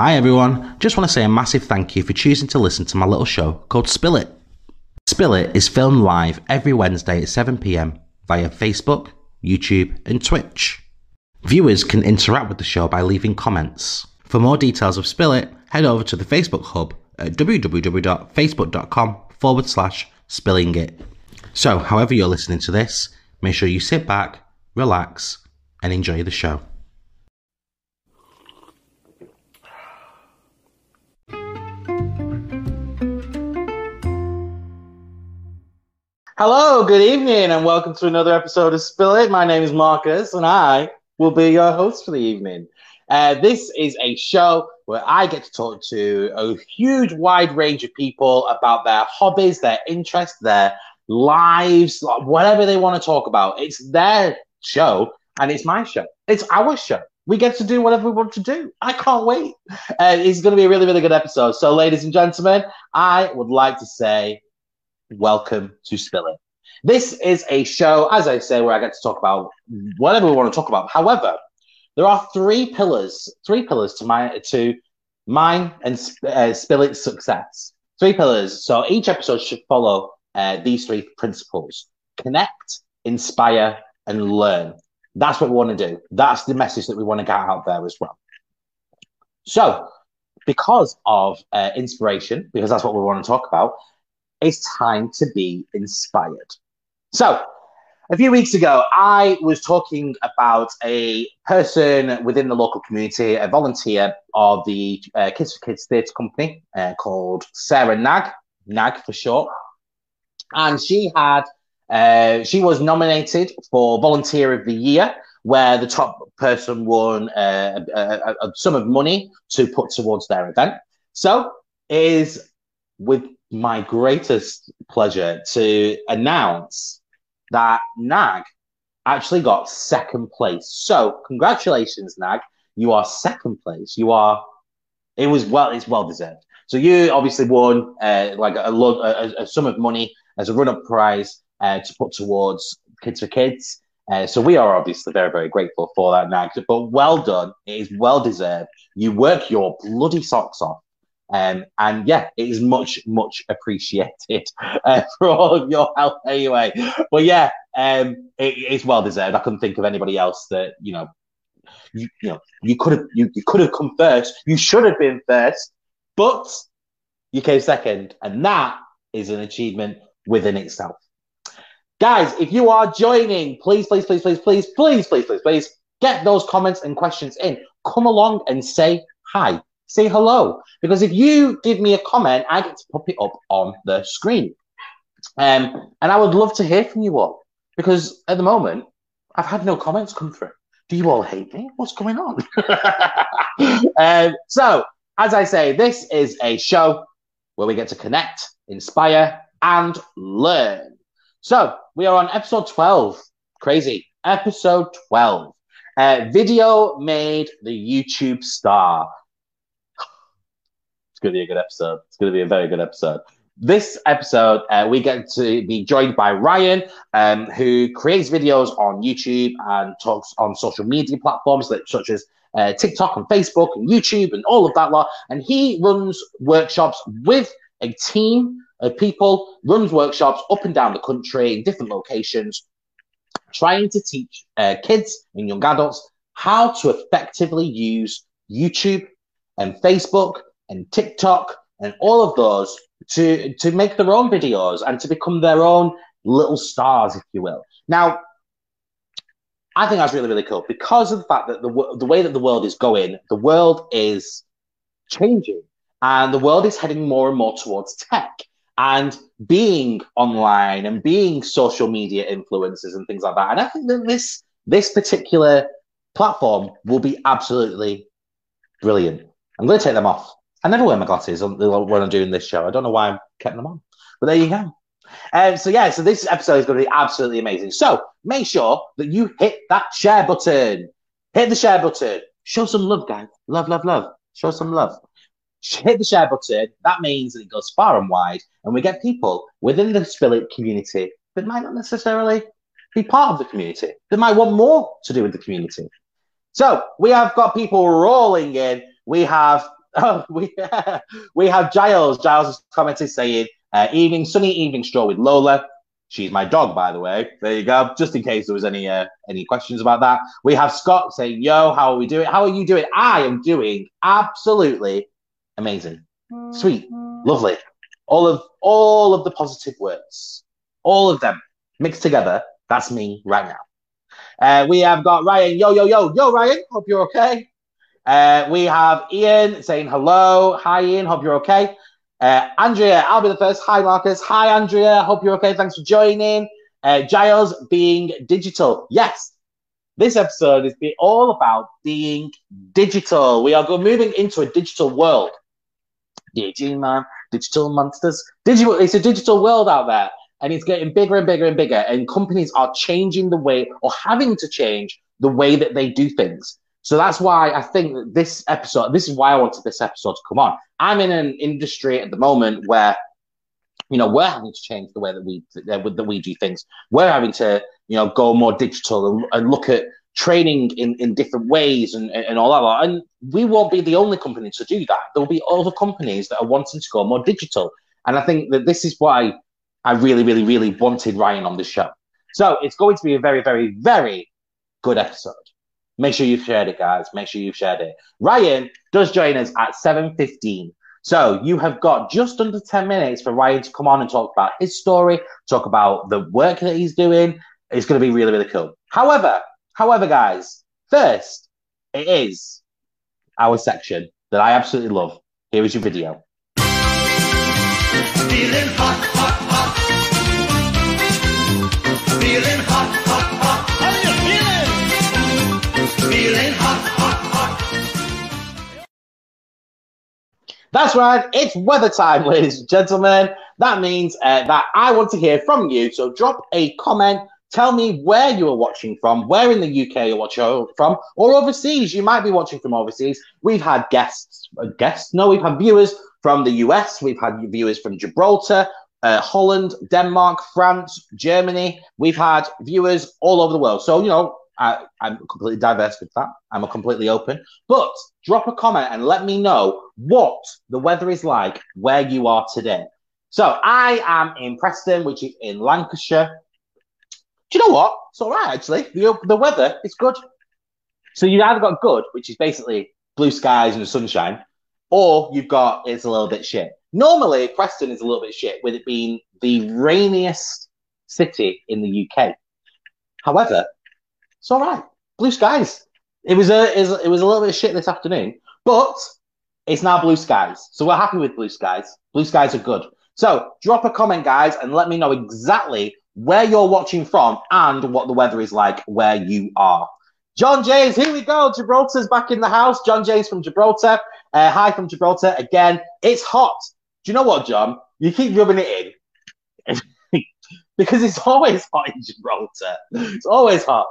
Hi everyone, just want to say a massive thank you for choosing to listen to my little show called Spill It. Spill It is filmed live every Wednesday at 7pm via Facebook, YouTube, and Twitch. Viewers can interact with the show by leaving comments. For more details of Spill It, head over to the Facebook hub at www.facebook.com forward slash spilling it. So, however you're listening to this, make sure you sit back, relax, and enjoy the show. Hello, good evening, and welcome to another episode of Spill It. My name is Marcus, and I will be your host for the evening. Uh, this is a show where I get to talk to a huge, wide range of people about their hobbies, their interests, their lives, whatever they want to talk about. It's their show, and it's my show. It's our show. We get to do whatever we want to do. I can't wait. Uh, it's going to be a really, really good episode. So, ladies and gentlemen, I would like to say welcome to Spill It. This is a show, as I say, where I get to talk about whatever we want to talk about. However, there are three pillars, three pillars to my to mine and uh, Spill It's success. Three pillars. So each episode should follow uh, these three principles: connect, inspire, and learn. That's what we want to do. That's the message that we want to get out there as well. So, because of uh, inspiration, because that's what we want to talk about, it's time to be inspired. So, a few weeks ago, I was talking about a person within the local community, a volunteer of the uh, Kids for Kids Theatre Company uh, called Sarah Nag, Nag for short. And she had, uh, she was nominated for Volunteer of the Year, where the top person won uh, a, a, a sum of money to put towards their event. So, is with my greatest pleasure to announce that Nag actually got second place. So, congratulations, Nag. You are second place. You are. It was well. It's well deserved. So you obviously won uh, like a, a, a, sum of money as a run-up prize uh, to put towards Kids for Kids. Uh, so we are obviously very, very grateful for that, Nag. But well done. It is well deserved. You work your bloody socks off um, and yeah, it is much, much appreciated uh, for all of your help anyway. But yeah, um, it, it's well deserved. I couldn't think of anybody else that, you know, you, you know, you could have you, you could have come first. You should have been first, but you came second, and that is an achievement within itself. Guys, if you are joining, please, please, please, please, please, please, please, please, please get those comments and questions in. Come along and say hi say hello. Because if you give me a comment, I get to pop it up on the screen. Um, and I would love to hear from you all because at the moment, I've had no comments come through. Do you all hate me? What's going on? um, so, as I say, this is a show where we get to connect, inspire, and learn. So, we are on episode 12. Crazy. Episode 12. Uh, video made the YouTube star. Going to be a good episode. It's going to be a very good episode. This episode, uh, we get to be joined by Ryan, um, who creates videos on YouTube and talks on social media platforms that, such as uh, TikTok and Facebook and YouTube and all of that lot. And he runs workshops with a team of people, runs workshops up and down the country in different locations, trying to teach uh, kids and young adults how to effectively use YouTube and Facebook and TikTok and all of those to to make their own videos and to become their own little stars, if you will. Now, I think that's really really cool because of the fact that the the way that the world is going, the world is changing, and the world is heading more and more towards tech and being online and being social media influencers and things like that. And I think that this this particular platform will be absolutely brilliant. I'm going to take them off. I never wear my glasses when I'm doing this show. I don't know why I'm kept them on, but there you go. Um, so yeah, so this episode is going to be absolutely amazing. So make sure that you hit that share button. Hit the share button. Show some love, guys. Love, love, love. Show some love. Hit the share button. That means that it goes far and wide, and we get people within the Spill It community that might not necessarily be part of the community. They might want more to do with the community. So we have got people rolling in. We have oh, we we have Giles. Giles has commented saying, uh, "Evening, sunny evening stroll with Lola." She's my dog, by the way. There you go. Just in case there was any uh, any questions about that. We have Scott saying, "Yo, how are we doing? How are you doing? I am doing absolutely amazing, sweet, lovely. All of all of the positive words, all of them mixed together. That's me right now. Uh, we have got Ryan. Yo, yo, yo, yo, Ryan. Hope you're okay. Uh, we have Ian saying hello. Hi, Ian. Hope you're okay. Uh, Andrea, I'll be the first. Hi, Marcus. Hi, Andrea. Hope you're okay. Thanks for joining. Uh, Giles being digital. Yes, this episode is all about being digital. We are moving into a digital world. DG man, digital monsters. Digital. It's a digital world out there, and it's getting bigger and bigger and bigger. And companies are changing the way, or having to change the way that they do things. So that's why I think that this episode, this is why I wanted this episode to come on. I'm in an industry at the moment where, you know, we're having to change the way that we that we do things. We're having to, you know, go more digital and, and look at training in, in different ways and, and all that. And we won't be the only company to do that. There'll be other companies that are wanting to go more digital. And I think that this is why I really, really, really wanted Ryan on the show. So it's going to be a very, very, very good episode. Make sure you've shared it, guys. Make sure you've shared it. Ryan does join us at 7.15. So you have got just under 10 minutes for Ryan to come on and talk about his story, talk about the work that he's doing. It's going to be really, really cool. However, however, guys, first, it is our section that I absolutely love. Here is your video. Feeling hot, hot, hot. Feeling That's right, it's weather time, ladies and gentlemen. That means uh, that I want to hear from you. So drop a comment. Tell me where you are watching from, where in the UK you're watching from, or overseas. You might be watching from overseas. We've had guests, uh, guests? No, we've had viewers from the US. We've had viewers from Gibraltar, uh, Holland, Denmark, France, Germany. We've had viewers all over the world. So, you know, I, am completely diverse with that. I'm completely open. But drop a comment and let me know what the weather is like where you are today. So I am in Preston, which is in Lancashire. Do you know what? It's all right, actually. The, the weather is good. So you either got good, which is basically blue skies and sunshine, or you've got it's a little bit shit. Normally, Preston is a little bit shit, with it being the rainiest city in the UK. However, it's all right. Blue skies. It was a it was a little bit of shit this afternoon, but it's now blue skies. So we're happy with blue skies. Blue skies are good. So drop a comment, guys, and let me know exactly where you're watching from and what the weather is like where you are. John James, here we go. Gibraltar's back in the house. John James from Gibraltar. Uh, hi from Gibraltar. Again, it's hot. Do you know what, John? You keep rubbing it in because it's always hot in Gibraltar. It's always hot.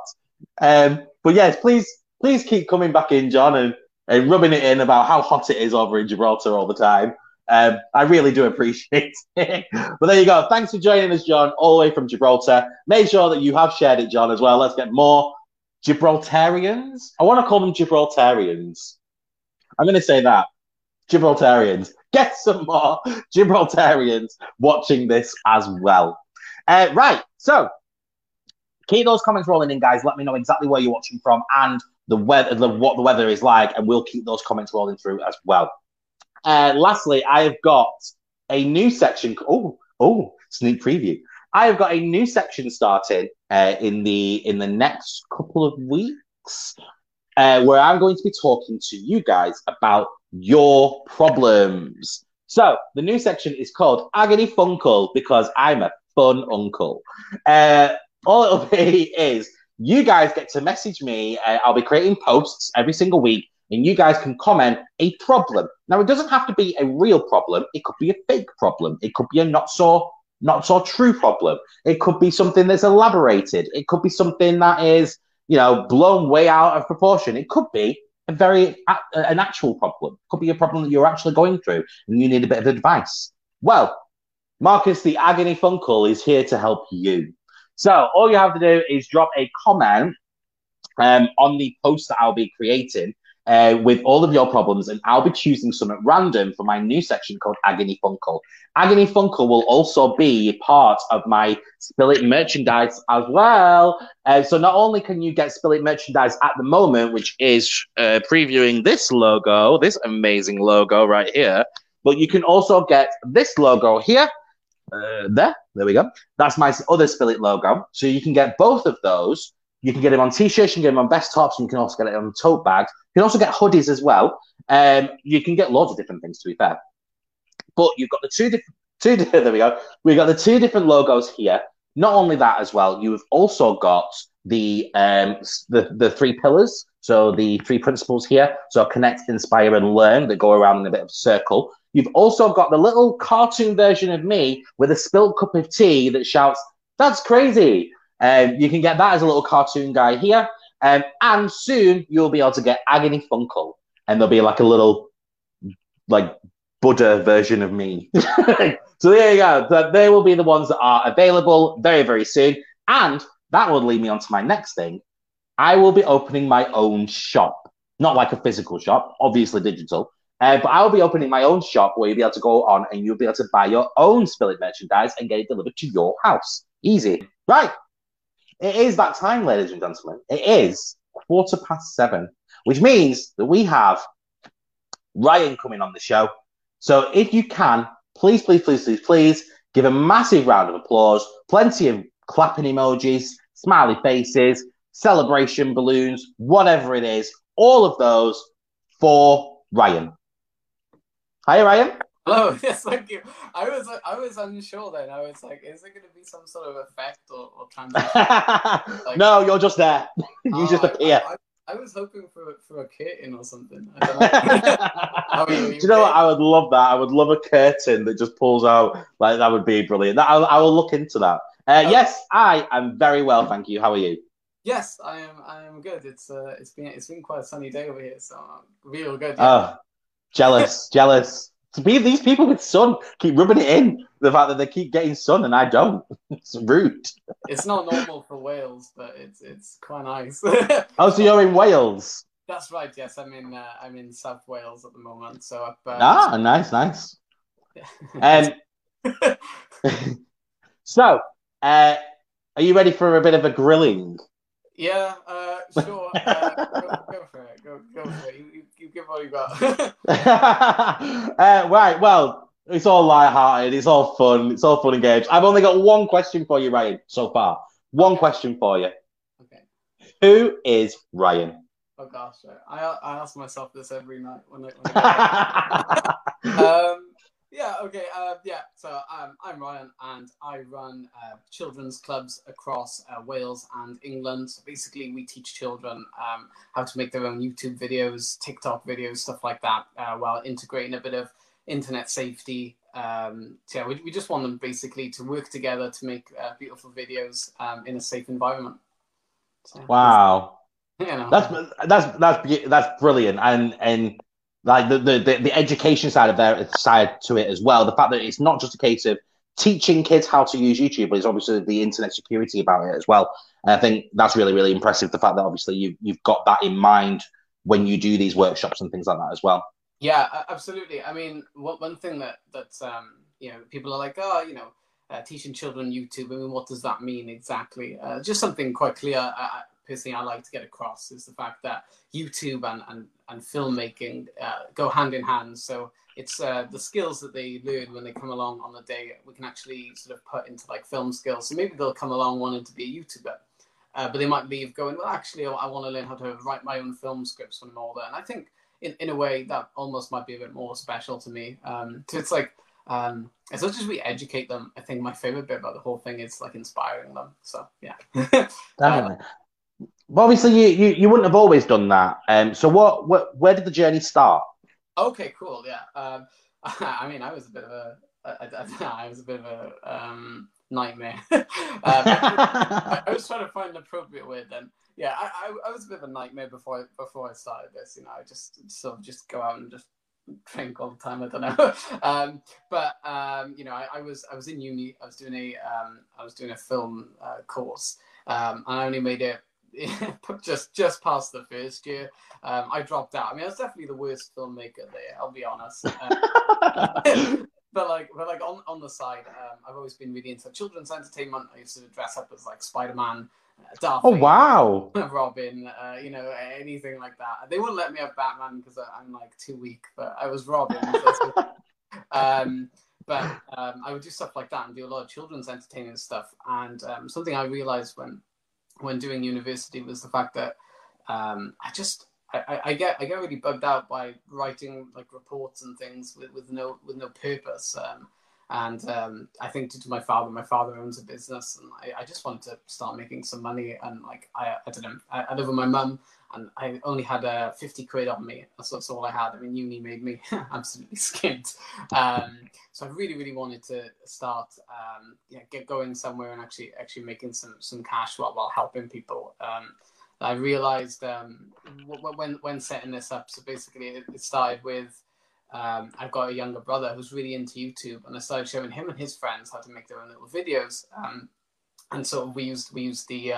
Um, but yes, please, please keep coming back in, John, and, and rubbing it in about how hot it is over in Gibraltar all the time. Um, I really do appreciate it. but there you go. Thanks for joining us, John, all the way from Gibraltar. Make sure that you have shared it, John, as well. Let's get more Gibraltarians. I want to call them Gibraltarians. I'm going to say that. Gibraltarians. Get some more Gibraltarians watching this as well. Uh, right. So Keep those comments rolling in, guys. Let me know exactly where you're watching from and the weather, the, what the weather is like, and we'll keep those comments rolling through as well. Uh, lastly, I have got a new section. Oh, oh, sneak preview. I have got a new section starting uh, in the in the next couple of weeks, uh, where I'm going to be talking to you guys about your problems. So the new section is called Agony Funkle because I'm a fun uncle. Uh, all it'll be is you guys get to message me. Uh, I'll be creating posts every single week, and you guys can comment a problem. Now, it doesn't have to be a real problem. It could be a fake problem. It could be a not so not so true problem. It could be something that's elaborated. It could be something that is you know blown way out of proportion. It could be a very an actual problem. It could be a problem that you're actually going through, and you need a bit of advice. Well, Marcus, the agony funkle, is here to help you. So all you have to do is drop a comment um, on the post that I'll be creating. uh, with all of your problems, and I'll be choosing some at random for my new section called Agony Funkle. Agony Funkle will also be part of my Spill It merchandise as well. Uh, so not only can you get Spill It merchandise at the moment, which is uh, previewing this logo, this amazing logo right here, but you can also get this logo here. Uh, there, there we go. That's my other Spill It logo. So you can get both of those. You can get them on t-shirts, you can get them on best tops, and you can also get it on tote bags. You can also get hoodies as well. Um, you can get loads of different things to be fair. But you've got the two different two there we go. We've got the two different logos here. Not only that as well, you've also got the um the, the three pillars. So the three principles here. So connect, inspire, and learn that go around in a bit of a circle. You've also got the little cartoon version of me with a spilt cup of tea that shouts, That's crazy. Um, you can get that as a little cartoon guy here. Um, and soon you'll be able to get Agony Funkle. And there'll be like a little, like, Buddha version of me. so there you go. So they will be the ones that are available very, very soon. And that will lead me on to my next thing. I will be opening my own shop. Not like a physical shop, obviously digital, uh, but I'll be opening my own shop where you'll be able to go on and you'll be able to buy your own Spill It merchandise and get it delivered to your house. Easy. Right. It is that time, ladies and gentlemen. It is quarter past seven, which means that we have Ryan coming on the show. So if you can, please, please, please, please, please give a massive round of applause, plenty of clapping emojis, smiley faces, celebration balloons, whatever it is, all of those for Ryan. Hi, Ryan. Hello. Yes, thank you. I was I was unsure then. I was like, is it going to be some sort of effect or, or transition? like, no, you're just there. you oh, just appear. I, I, I, was hoping for for a curtain or something. I do, you, you know what? I would love that. I would love a curtain that just pulls out. Like that would be brilliant. That, I, I will look into that. Uh. Yes, I am very well, thank you. How are you? Yes, I am. I am good. It's uh, it's been it's been quite a sunny day over here, so I'm real good. Yeah. Oh, jealous, jealous. To be these people with sun keep rubbing it in the fact that they keep getting sun and I don't. It's rude. It's not normal for Wales, but it's it's quite nice. oh, so you're in Wales? That's right. Yes, I'm in uh, I'm in South Wales at the moment. So up, uh, ah, nice, nice. um, so, uh, are you ready for a bit of a grilling? Yeah, uh, sure. Uh, go, go, for it. Go, go for it. You, you, you give all you got. uh, right. Well, it's all light-hearted. It's all fun. It's all fun and games. I've only got one question for you, Ryan, so far. One okay. question for you. Okay. Who is Ryan? Oh gosh, I I ask myself this every night when I. When I um, yeah, okay. Uh, yeah, so um, I'm Ryan and I run uh, children's clubs across uh, Wales and England. So basically, we teach children um, how to make their own YouTube videos, TikTok videos, stuff like that, uh, while integrating a bit of internet safety. Um, so yeah, we, we just want them basically to work together to make uh, beautiful videos um, in a safe environment. So, wow. You know. That's that's that's that's brilliant, and and like the, the, the, the education side of their side to it as well. The fact that it's not just a case of teaching kids how to use YouTube, but it's obviously the internet security about it as well. And I think that's really, really impressive. The fact that obviously you, you've got that in mind when you do these workshops and things like that as well. Yeah, absolutely. I mean, one thing that, that um, you know, people are like, oh, you know, uh, teaching children YouTube. I mean, what does that mean exactly? Uh, just something quite clear. Uh, personally I like to get across is the fact that YouTube and, and, and filmmaking uh, go hand in hand. So it's uh, the skills that they learn when they come along on the day we can actually sort of put into like film skills. So maybe they'll come along wanting to be a YouTuber. Uh, but they might leave going, well, actually, I want to learn how to write my own film scripts when I'm older. And I think, in, in a way, that almost might be a bit more special to me. Um, so it's like, um, as much as we educate them, I think my favorite bit about the whole thing is like inspiring them. So yeah. But obviously, you, you, you wouldn't have always done that. Um, so what, what where did the journey start? Okay, cool. Yeah. Um, I mean, I was a bit of a I, I, I was a bit of a um, nightmare. um, I, I, was trying to find an appropriate word then. Yeah, I, I, was a bit of a nightmare before I, before I started this. You know, I just sort of just go out and just drink all the time. I don't know. um, but um, you know, I, I, was I was in uni. I was doing a um, I was doing a film uh, course, um, and I only made it just just past the first year. Um, I dropped out. I mean, I was definitely the worst filmmaker there. I'll be honest. Um, but like, but like on on the side, um, I've always been really into children's entertainment. I used to dress up as like Spider Man. Uh, Darth oh wow! Robin, uh, you know, anything like that. They wouldn't let me have Batman because I'm like too weak, but I was Robin. um, but um, I would do stuff like that and do a lot of children's entertaining stuff. And um, something I realized when when doing university was the fact that um, I just I, I, get I get really bugged out by writing like reports and things with, with no with no purpose. Um, and um, I think due to my father, my father owns a business, and I, I just wanted to start making some money. And like I, I don't know, I, I live with my mum, and I only had uh, 50 quid on me. That's, that's all I had. I mean, uni made me absolutely skint. Um, so I really, really wanted to start, um, yeah, get going somewhere and actually, actually making some, some cash while, while helping people. Um, I realized um, when, when setting this up, so basically it, it started with, um, I've got a younger brother who's really into YouTube and I started showing him and his friends how to make their own little videos. Um, and so we used, we used the,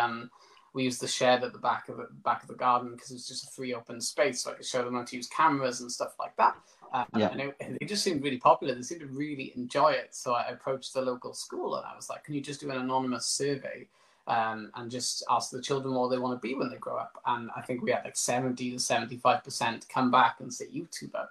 we used the shed at the back of the back of the garden because it was just a free open space, so I could show them how to use cameras and stuff like that. Uh, yeah. And it, just seemed really popular. They seemed to really enjoy it. So I approached the local school and I was like, "Can you just do an anonymous survey um, and just ask the children what they want to be when they grow up?" And I think we had like seventy to seventy-five percent come back and say YouTuber.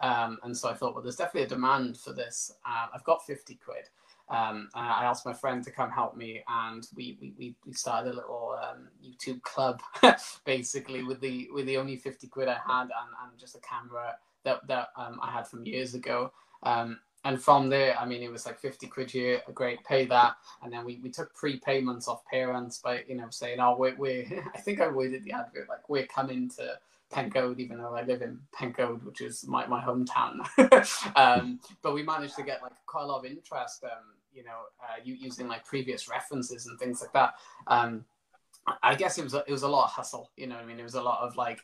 Um, and so I thought, well, there's definitely a demand for this. Uh, I've got fifty quid um, I asked my friend to come help me, and we we, we started a little um, YouTube club, basically with the with the only fifty quid I had and, and just a camera that that um, I had from years ago. Um, and from there, I mean, it was like fifty quid here, a great pay that, and then we, we took prepayments off parents by you know saying, oh, we're, we're I think I worded the advert like we're coming to Pencoed, even though I live in Pencoed, which is my, my hometown. um, but we managed to get like quite a lot of interest, um, you know, uh, using like previous references and things like that. Um, I guess it was a, it was a lot of hustle. You know, I mean, it was a lot of like,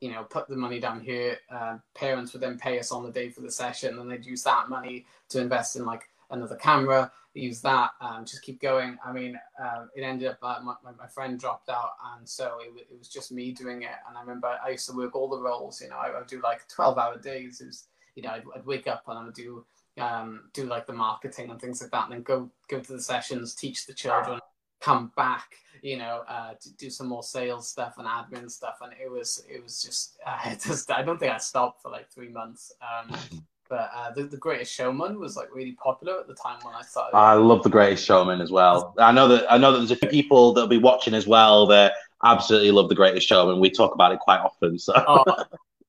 you know, put the money down here. Uh, parents would then pay us on the day for the session, and they'd use that money to invest in like another camera, use that, um, just keep going. I mean, uh, it ended up uh, my, my, friend dropped out, and so it, it, was just me doing it. And I remember I used to work all the roles. You know, I would do like twelve hour days. It was, you know, I'd, I'd wake up and I would do um, do like the marketing and things like that, and then go go to the sessions, teach the children, come back, you know, uh, do some more sales stuff and admin stuff, and it was it was just, uh, just I don't think I stopped for like three months. Um, but uh, the, the Greatest Showman was like really popular at the time when I started. I love the Greatest Showman as well. I know that I know that there's a few people that'll be watching as well that absolutely love the Greatest Showman. We talk about it quite often. So oh,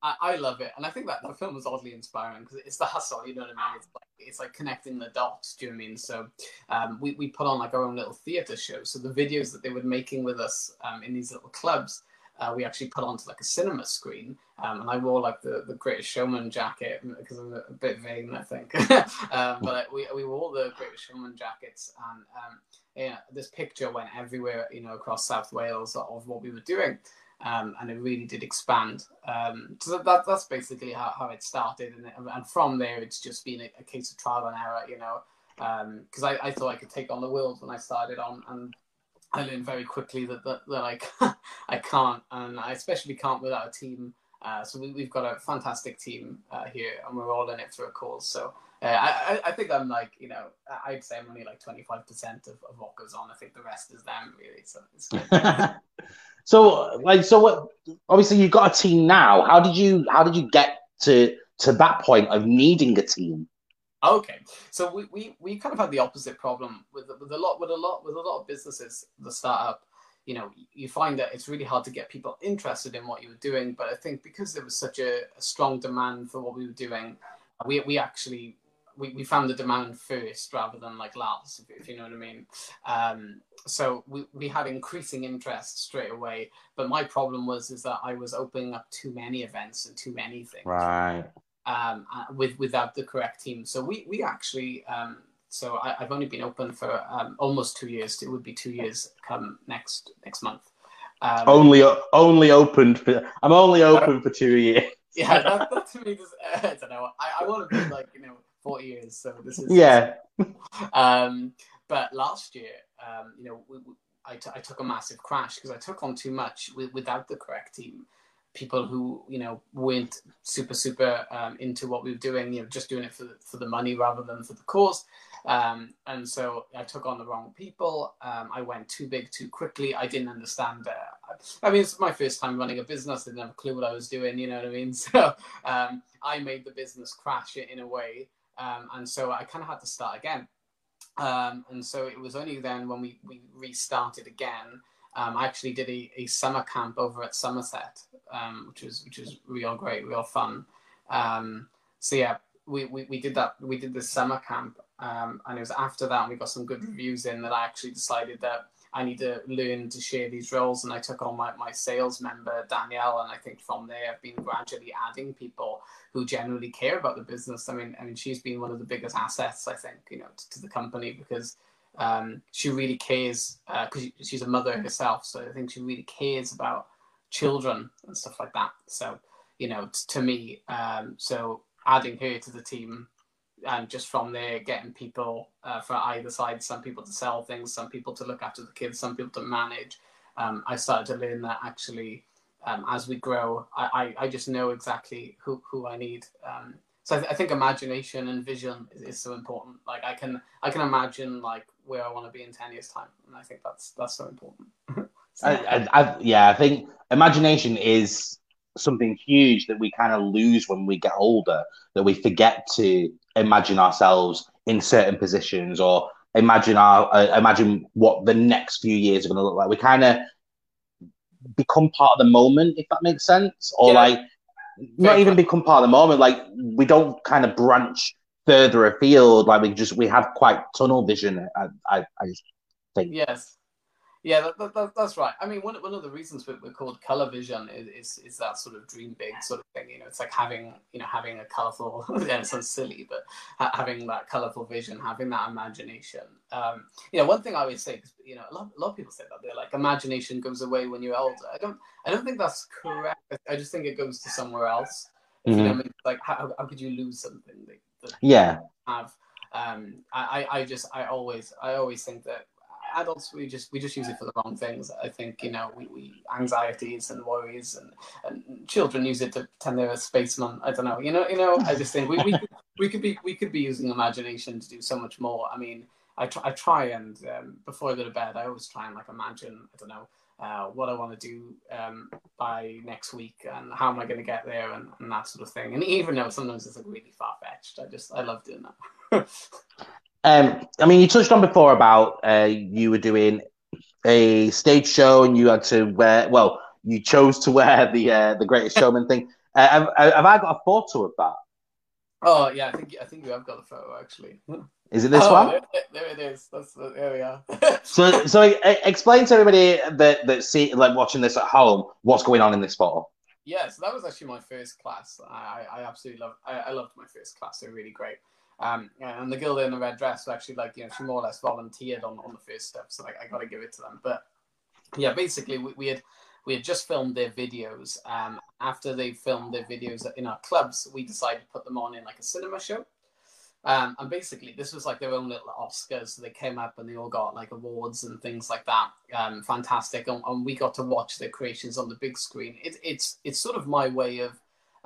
I, I, love it, and I think that the film was oddly inspiring because it's the hustle. You know what I mean? It's like it's like connecting the dots. Do you know what I mean? So um, we we put on like our own little theater show. So the videos that they were making with us um, in these little clubs uh, we actually put onto like a cinema screen. Um, and I wore like the, the Greatest Showman jacket because I'm a, bit vain, I think. um, but we, we wore the Greatest Showman jackets, and um, this picture went everywhere, you know, across South Wales of what we were doing. Um, and it really did expand. Um, so that, that's basically how, how it started, and, and from there, it's just been a, a case of trial and error, you know. Because um, I, I thought I could take on the world when I started on, and I learned very quickly that that, that I I can't, and I especially can't without a team. Uh, so we, have got a fantastic team uh, here, and we're all in it for a cause. So uh, I, I think I'm like you know I'd say I'm only like 25 percent of, of what goes on. I think the rest is them really. So it's so like so what? Obviously you've got a team now. How did you how did you get to to that point of needing a team? Okay, so we, we, we kind of had the opposite problem with with a lot with a lot with a lot of businesses. The startup, you know, you find that it's really hard to get people interested in what you were doing. But I think because there was such a, a strong demand for what we were doing, we we actually we, we found the demand first rather than like last, if, you know what I mean. Um, so we, we had increasing interest straight away. But my problem was is that I was opening up too many events and too many things. Right um, uh, with without the correct team. So we we actually um, so I, have only been open for um, almost two years. It would be two years come next next month. Um, only only opened for I'm only open for two years. yeah, that, that to me is uh, I don't know. I, I want to be like you know four years. So this is yeah. um, but last year, um, you know, we, I, t- I took a massive crash because I took on too much with, without the correct team. People who you know weren't super super um, into what we were doing, you know, just doing it for the, for the money rather than for the cause. Um, and so I took on the wrong people. Um, I went too big too quickly. I didn't understand. Uh, I mean, it's my first time running a business. I didn't have a clue what I was doing. You know what I mean? So um, I made the business crash in a way. Um, and so I kind of had to start again. Um, and so it was only then when we, we restarted again. Um, I actually did a, a summer camp over at Somerset, which was which was real great, real fun. so yeah, we, we, we did that. We did this summer camp, um, and it was after that, we got some good reviews in that I actually decided that I need to learn to share these roles. And I took on my, my sales member, Danielle. And I think from there, I've been gradually adding people who generally care about the business. I mean, I mean, she's been one of the biggest assets, I think, you know, to, to the company because um, she really cares because uh, she's a mother herself. So I think she really cares about children and stuff like that. So, you know, t- to me, um, so adding her to the team and just from there getting people uh, for either side some people to sell things some people to look after the kids some people to manage um, i started to learn that actually um, as we grow I, I, I, just know exactly who, who i need um, so I, th- I, think imagination and vision is, is, so important. Like i can i can imagine like where i want to be in 10 years time and i think that's that's so important. So, I, I, yeah i think imagination is something huge that we kind of lose when we get older that we forget to imagine ourselves in certain positions or imagine our uh, imagine what the next few years are going to look like. We kind of become part of the moment if that makes sense. Or yeah. like not even become part of the moment like we don't kind of branch further afield like we just we have quite tunnel vision i i, I think. Yes yeah, that, that, that's right. I mean, one, one of the reasons we're, we're called color vision is, is, is that sort of dream big sort of thing. You know, it's like having you know having a colorful. yeah, it sounds silly, but ha- having that colorful vision, having that imagination. Um, you know, one thing I always say, you know, a lot, a lot of people say that they're like imagination goes away when you're older. I don't, I don't think that's correct. I just think it goes to somewhere else. Mm-hmm. You know, I mean, like how, how could you lose something that, that yeah have? Um, I, I just, I always, I always think that adults we just we just use it for the wrong things. I think you know we, we anxieties and worries and, and children use it to pretend they're a spaceman. I don't know. You know you know I just think we, we could, we could be we could be using imagination to do so much more. I mean I try I try and um, before I go to bed I always try and like imagine I don't know. Uh, what I want to do um, by next week and how am I going to get there and, and, that sort of thing. And even though sometimes it's like really far fetched, I just I love doing that. Um, I mean, you touched on before about uh, you were doing a stage show and you had to wear. Well, you chose to wear the uh, the Greatest Showman thing. Uh, have, have, I got a photo of that? Oh yeah, I think I think you have got a photo actually. Is it this oh, one? There, there, it is. That's there we are. so so explain to everybody that that see like watching this at home what's going on in this photo. Yeah, so that was actually my first class. I, I absolutely love. I, I loved my first class. They're really great. Um, and the girl in the red dress was actually like, you know, she more or less volunteered on, on the first step. So like, I got to give it to them. But yeah, basically we, we had, we had just filmed their videos. Um, after they filmed their videos in our clubs, we decided to put them on in like a cinema show. Um, and basically, this was like their own little Oscars. So they came up and they all got like awards and things like that. Um, fantastic, and, and, we got to watch their creations on the big screen. It, it's it's sort of my way of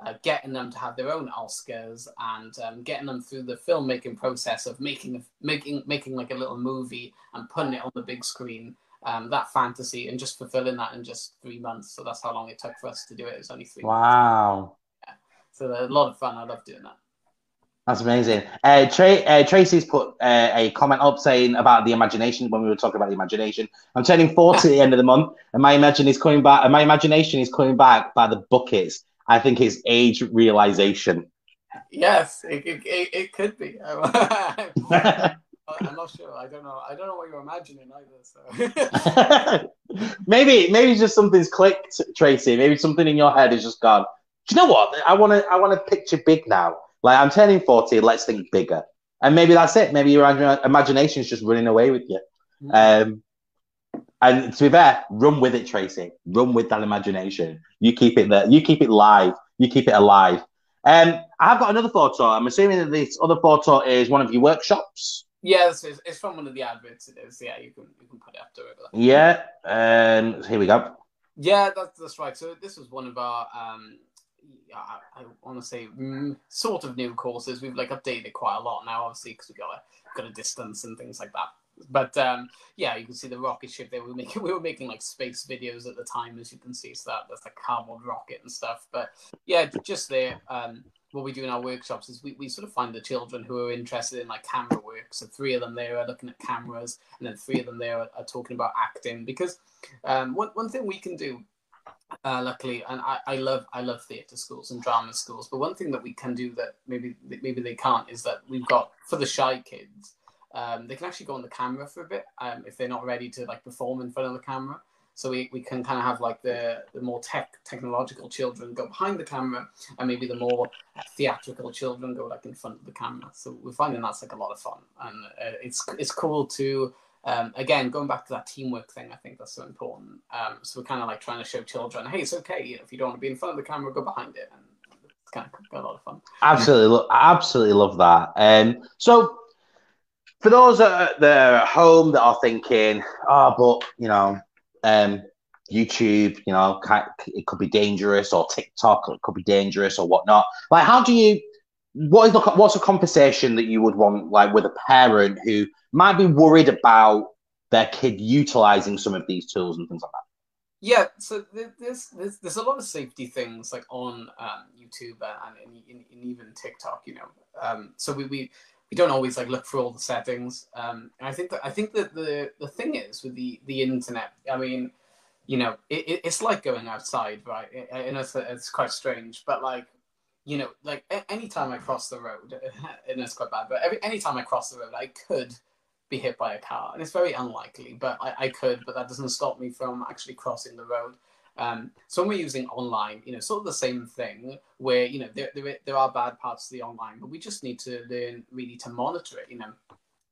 uh, getting them to have their own Oscars and um, getting them through the filmmaking process of making making making like a little movie and putting it on the big screen. Um, that fantasy and just fulfilling that in just three months. So that's how long it took for us to do it. It was only three. Wow. Yeah. So a lot of fun. I love doing that. That's amazing. Uh, Tra- uh, Tracy's put uh, a comment up saying about the imagination when we were talking about the imagination. I'm turning 40 at the end of the month, and my imagine is coming back. And my imagination is coming back by the buckets. I think it's age realization. Yes, it, it, it, could be. I'm not sure. I don't know. I don't know what you're imagining either. So maybe maybe just something's clicked, Tracy. Maybe something in your head is just gone. Do you know what? I want to I want to picture big now. Like I'm turning forty. Let's think bigger. And maybe that's it. Maybe your imagination is just running away with you. Mm-hmm. Um, and to be fair, run with it, Tracy. Run with that imagination. You keep it there. You keep it live. You keep it alive. Um, I've got another photo. I'm assuming that this other photo is one of your workshops. Yeah, it's, it's from one of the adverts. It is. Yeah, you can you can put it up to it. Yeah, um, here we go. Yeah, that's that's right. So this was one of our um, I, I want to say mm, sort of new courses. We've like updated it quite a lot now, obviously, because we got a got a distance and things like that. But um, yeah, you can see the rocket ship They were making we were making like space videos at the time, as you can see. So that that's a cardboard rocket and stuff. But yeah, just there. Um, what we do in our workshops is we, we sort of find the children who are interested in like camera work. So three of them there are looking at cameras, and then three of them there are, are talking about acting. Because um, one one thing we can do uh, luckily, and I, I love I love theatre schools and drama schools. But one thing that we can do that maybe maybe they can't is that we've got for the shy kids, um, they can actually go on the camera for a bit um, if they're not ready to like perform in front of the camera. So we, we can kind of have like the, the more tech technological children go behind the camera, and maybe the more theatrical children go like in front of the camera. So we're finding that's like a lot of fun, and uh, it's it's cool to um, again, going back to that teamwork thing, I think that's so important. Um, so we're kind of like trying to show children, hey, it's okay. You know, if you don't want to be in front of the camera, go behind it, and it's kind of got a lot of fun. Absolutely, absolutely love that. Um, so for those that are at home that are thinking, oh, but you know, um, YouTube, you know, it could be dangerous, or TikTok, it could be dangerous, or whatnot. Like, how do you? What is the what's a conversation that you would want, like, with a parent who might be worried about their kid utilizing some of these tools and things like that. Yeah, so there's there's, there's a lot of safety things like on um, YouTube and, and, and, even TikTok, you know. Um, so we, we we don't always like look for all the settings. Um, and I think that I think that the the thing is with the the internet. I mean, you know, it, it's like going outside, right? And it's it's quite strange, but like you know, like anytime I cross the road, and it's quite bad, but every anytime I cross the road, I could be hit by a car, and it's very unlikely. But I, I could, but that doesn't stop me from actually crossing the road. Um, so when we're using online, you know, sort of the same thing where you know there, there there are bad parts of the online, but we just need to learn really to monitor it. You know,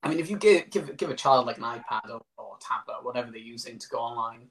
I mean, if you give give give a child like an iPad or, or tablet, whatever they're using to go online,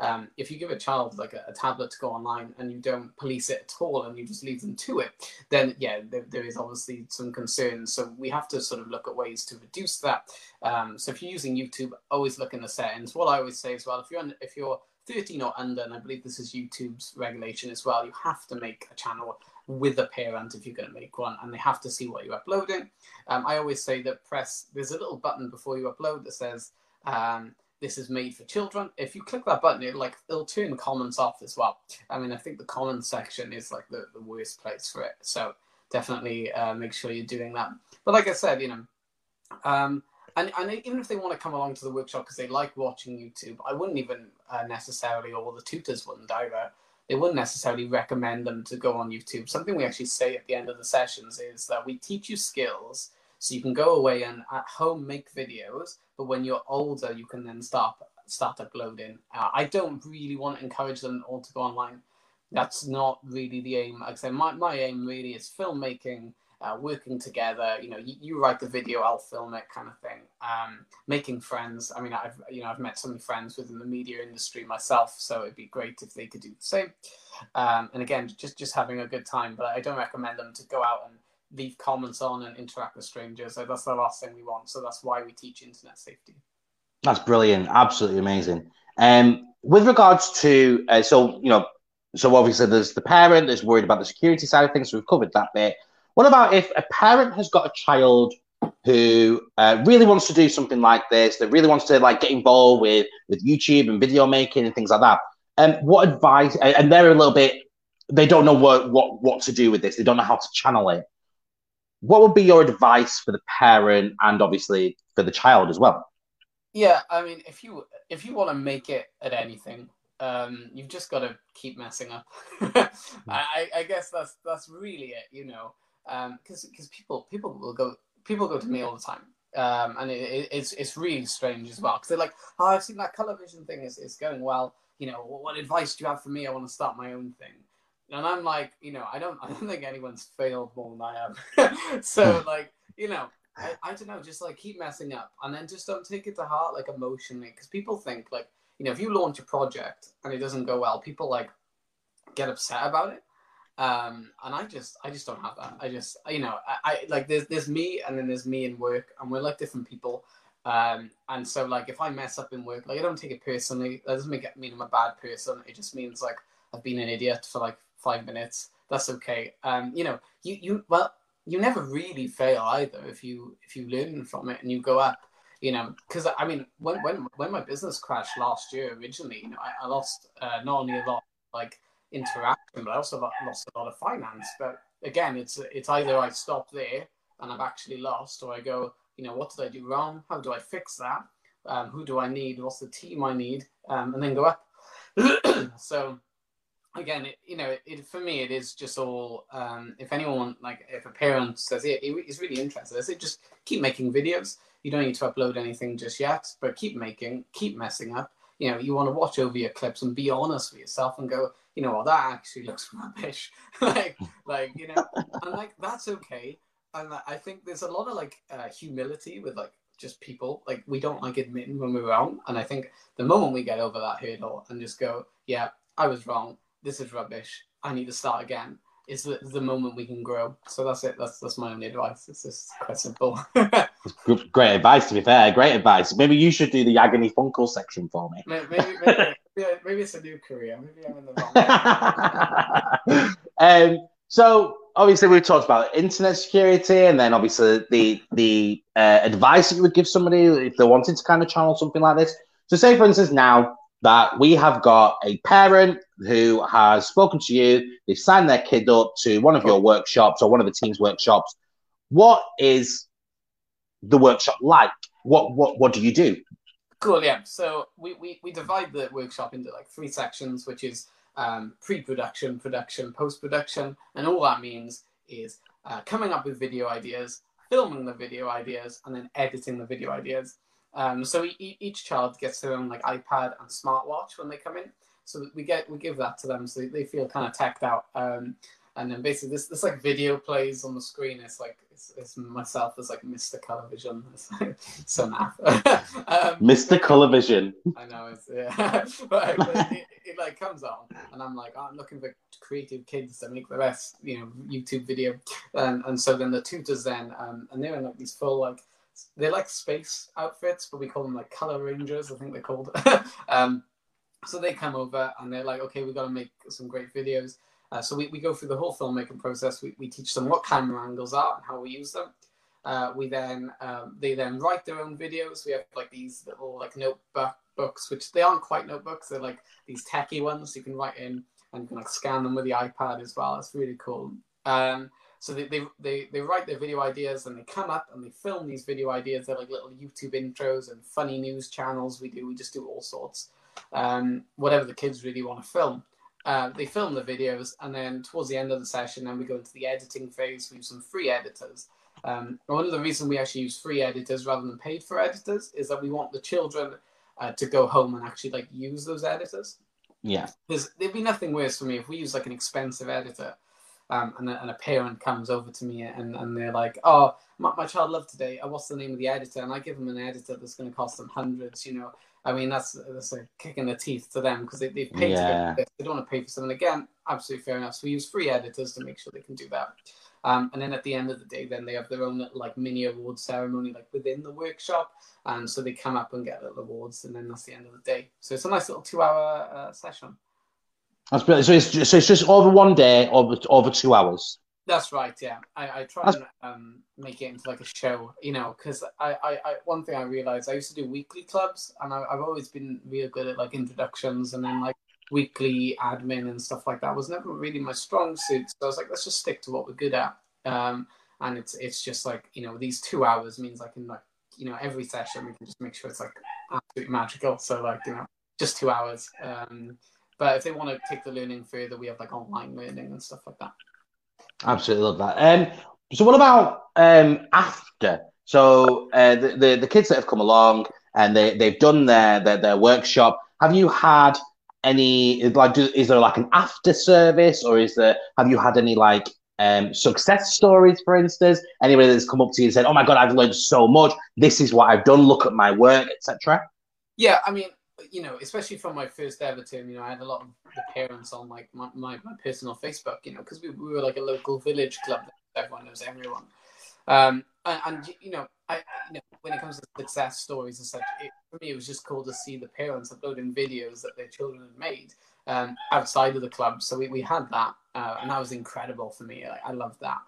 um, if you give a child like a, a, tablet to go online and you don't police it at all and you just leave them to it, then yeah, there, there is obviously some concerns. So we have to sort of look at ways to reduce that. Um, so if you're using YouTube, always look in the settings. What I always say as well, if you're if you're 13 or under, and I believe this is YouTube's regulation as well, you have to make a channel with a parent if you're going to make one, and they have to see what you're uploading. Um, I always say that press there's a little button before you upload that says um, this is made for children. If you click that button, it like it'll turn comments off as well. I mean, I think the comments section is like the, the worst place for it. So definitely uh, make sure you're doing that. But like I said, you know, um, and, and even if they want to come along to the workshop because they like watching YouTube, I wouldn't even uh, necessarily, or the tutors wouldn't either. They wouldn't necessarily recommend them to go on YouTube. Something we actually say at the end of the sessions is that we teach you skills so you can go away and at home make videos, but when you're older, you can then start start uploading. Uh, I don't really want to encourage them all to go online. That's not really the aim. Like I say, my, my aim really is filmmaking, uh, working together. You know, you, you, write the video, I'll film it, kind of thing. Um, making friends. I mean, I've you know I've met so many friends within the media industry myself, so it'd be great if they could do the same. Um, and again, just just having a good time. But I don't recommend them to go out and leave comments on and interact with strangers. So that's the last thing we want. So that's why we teach internet safety. That's brilliant. Absolutely amazing. Um, with regards to, uh, so, you know, so obviously there's the parent that's worried about the security side of things. So we've covered that bit. What about if a parent has got a child who uh, really wants to do something like this, that really wants to like get involved with with YouTube and video making and things like that? Um, what advice? And they're a little bit, they don't know what what what to do with this. They don't know how to channel it what would be your advice for the parent and obviously for the child as well? Yeah, I mean, if you if you want to make it at anything, um, you've just got to keep messing up. I, I guess that's that's really it, you know, because um, because people people will go people go to me all the time, um, and it, it, it's it's really strange as well because they're like, oh, I've seen that color vision thing is is going well. You know, what, what advice do you have for me? I want to start my own thing and I'm like, you know, I don't, I don't think anyone's failed more than I have. so hmm. like, you know, I, I don't know, just like keep messing up, and then just don't take it to heart like emotionally, because people think like, you know, if you launch a project and it doesn't go well, people like get upset about it. Um, and I just, I just don't have that. I just, you know, I, I like there's there's me, and then there's me in work, and we're like different people. Um, and so like if I mess up in work, like I don't take it personally. That doesn't make it mean I'm a bad person. It just means like I've been an idiot for like five minutes. That's okay. Um, you know, you you well, you never really fail either if you if you learn from it and you go up. You know, because I mean, when when when my business crashed last year originally, you know, I, I lost uh, not only a lot like interaction, but I also lost a lot of finance. But again, it's it's either I stop there and I've actually lost, or I go, you know, what did I do wrong? How do I fix that? Um, who do I need? What's the team I need? Um, and then go up. so again, it, you know, it, for me, it is just all. Um, if anyone like, if a parent says it, it is really interested, I say just keep making videos. You don't need to upload anything just yet, but keep making, keep messing up. You know, you want to watch over your clips and be honest with yourself and go, you know, well, that actually looks rubbish. like, like you know, and like that's okay and I think there's a lot of like uh, humility with like just people. Like we don't like admitting when we're wrong, and I think the moment we get over that hurdle and just go, "Yeah, I was wrong. This is rubbish. I need to start again," is the, the moment we can grow. So that's it. That's that's my only advice. It's just quite simple. great advice. To be fair, great advice. Maybe you should do the agony funkle section for me. Maybe, maybe, maybe, maybe it's a new career. Maybe I'm in the wrong. um, so obviously we've talked about internet security and then obviously the the uh, advice that you would give somebody if they're wanting to kind of channel something like this so say for instance now that we have got a parent who has spoken to you they've signed their kid up to one of your workshops or one of the team's workshops what is the workshop like what what what do you do cool yeah so we we, we divide the workshop into like three sections which is um, pre-production, production, post-production, and all that means is uh, coming up with video ideas, filming the video ideas, and then editing the video ideas. Um, so each child gets their own like iPad and smartwatch when they come in. So we get we give that to them so they feel kind of tacked out. Um, and then basically this this like video plays on the screen. It's like it's, it's myself as like Mr. Colorvision. It's like, so naff. um, Mr. Colorvision. I know it's yeah, but, but it, it, like comes on, and I'm like oh, I'm looking for creative kids to make the best you know YouTube video, and and so then the tutors then um, and they're in like these full like they're like space outfits, but we call them like color rangers. I think they're called. um, so they come over and they're like, okay, we've got to make some great videos. Uh, so we, we go through the whole filmmaking process. We, we teach them what camera angles are and how we use them. Uh, we then um, they then write their own videos. We have like these little like notebook books, which they aren't quite notebooks. They're like these techie ones you can write in and you can like scan them with the iPad as well. It's really cool. Um, so they, they, they, they write their video ideas and they come up and they film these video ideas. They're like little YouTube intros and funny news channels. We do we just do all sorts, um, whatever the kids really want to film. Uh, they film the videos, and then towards the end of the session, then we go into the editing phase. We use some free editors. Um, one of the reasons we actually use free editors rather than paid for editors is that we want the children uh, to go home and actually like use those editors. Yeah, there's there'd be nothing worse for me if we use like an expensive editor. Um, and, a, and a parent comes over to me and, and they're like, "Oh, my, my child loved today. Uh, what's the name of the editor?" And I give them an editor that's going to cost them hundreds, you know, I mean, that's that's a kick in the teeth to them because they, they've paid yeah. to get this. They don't want to pay for something again. Absolutely fair enough. So we use free editors to make sure they can do that. Um, and then at the end of the day, then they have their own like mini award ceremony like within the workshop, and so they come up and get little awards, and then that's the end of the day. So it's a nice little two-hour uh, session. That's brilliant. So it's just, so it's just over one day, over over two hours. That's right. Yeah, I, I try That's... and um, make it into like a show, you know, because I, I, I, one thing I realized I used to do weekly clubs, and I, have always been real good at like introductions and then like weekly admin and stuff like that. was never really my strong suit. So I was like, let's just stick to what we're good at. Um, and it's it's just like you know these two hours means I can like you know every session we can just make sure it's like absolutely magical. So like you know just two hours. Um, but if they want to take the learning further, we have like online learning and stuff like that. Absolutely love that. Um, so what about um, after? So uh, the, the, the kids that have come along and they they've done their their, their workshop. Have you had any like? Do, is there like an after service, or is there? Have you had any like um, success stories, for instance? Anybody that's come up to you and said, "Oh my god, I've learned so much. This is what I've done. Look at my work, etc." Yeah, I mean, you know, especially from my first ever term, you know, I had a lot of the parents on like my, my, my personal Facebook, you know, because we, we were like a local village club that everyone knows everyone. Um, and, and you know, I you know when it comes to success stories and such, it, for me it was just cool to see the parents uploading videos that their children had made um, outside of the club. So we, we had that, uh, and that was incredible for me. I, I loved that.